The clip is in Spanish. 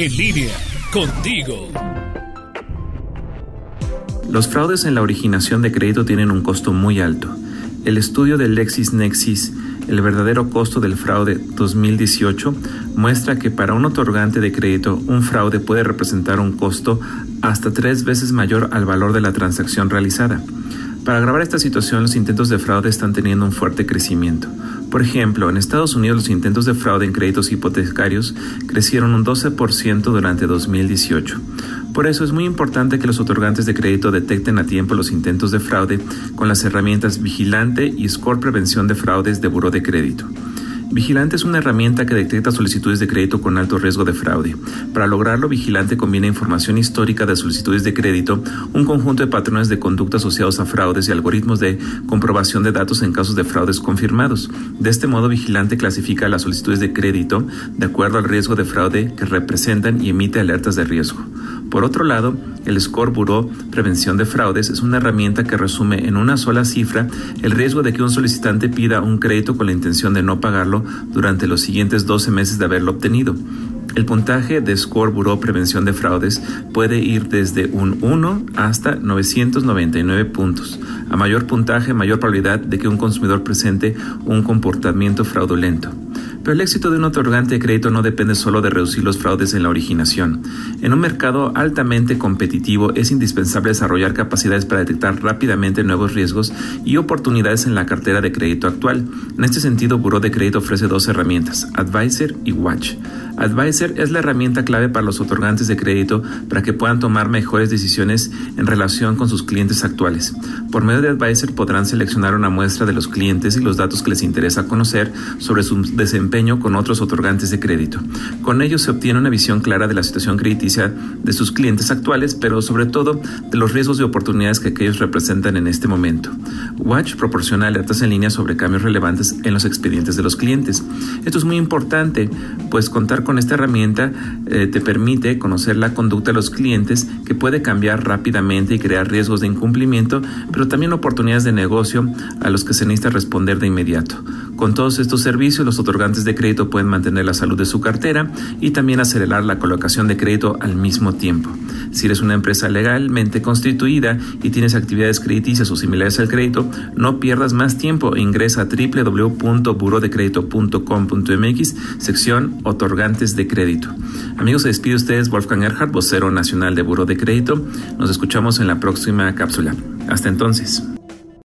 En línea, contigo. Los fraudes en la originación de crédito tienen un costo muy alto. El estudio de LexisNexis, el verdadero costo del fraude 2018, muestra que para un otorgante de crédito un fraude puede representar un costo hasta tres veces mayor al valor de la transacción realizada. Para agravar esta situación, los intentos de fraude están teniendo un fuerte crecimiento. Por ejemplo, en Estados Unidos los intentos de fraude en créditos hipotecarios crecieron un 12% durante 2018. Por eso es muy importante que los otorgantes de crédito detecten a tiempo los intentos de fraude con las herramientas Vigilante y Score Prevención de Fraudes de Buró de Crédito. Vigilante es una herramienta que detecta solicitudes de crédito con alto riesgo de fraude. Para lograrlo, Vigilante combina información histórica de solicitudes de crédito, un conjunto de patrones de conducta asociados a fraudes y algoritmos de comprobación de datos en casos de fraudes confirmados. De este modo, Vigilante clasifica las solicitudes de crédito de acuerdo al riesgo de fraude que representan y emite alertas de riesgo. Por otro lado, el Score Bureau Prevención de Fraudes es una herramienta que resume en una sola cifra el riesgo de que un solicitante pida un crédito con la intención de no pagarlo durante los siguientes 12 meses de haberlo obtenido. El puntaje de Score Bureau Prevención de Fraudes puede ir desde un 1 hasta 999 puntos. A mayor puntaje, mayor probabilidad de que un consumidor presente un comportamiento fraudulento. Pero el éxito de un otorgante de crédito no depende solo de reducir los fraudes en la originación. En un mercado altamente competitivo es indispensable desarrollar capacidades para detectar rápidamente nuevos riesgos y oportunidades en la cartera de crédito actual. En este sentido, Buró de Crédito ofrece dos herramientas, Advisor y Watch. Advisor es la herramienta clave para los otorgantes de crédito para que puedan tomar mejores decisiones en relación con sus clientes actuales. Por medio de Advisor podrán seleccionar una muestra de los clientes y los datos que les interesa conocer sobre su desempeño con otros otorgantes de crédito. Con ello se obtiene una visión clara de la situación crediticia de sus clientes actuales, pero sobre todo de los riesgos y oportunidades que aquellos representan en este momento. Watch proporciona alertas en línea sobre cambios relevantes en los expedientes de los clientes. Esto es muy importante, pues contar con esta herramienta eh, te permite conocer la conducta de los clientes que puede cambiar rápidamente y crear riesgos de incumplimiento, pero también oportunidades de negocio a los que se necesita responder de inmediato. Con todos estos servicios, los otorgantes de crédito pueden mantener la salud de su cartera y también acelerar la colocación de crédito al mismo tiempo. Si eres una empresa legalmente constituida y tienes actividades crediticias o similares al crédito, no pierdas más tiempo ingresa a www.burodecredito.com.mx, sección Otorgantes de Crédito. Amigos, se despide ustedes Wolfgang Erhard, vocero nacional de Buro de Crédito. Nos escuchamos en la próxima cápsula. Hasta entonces.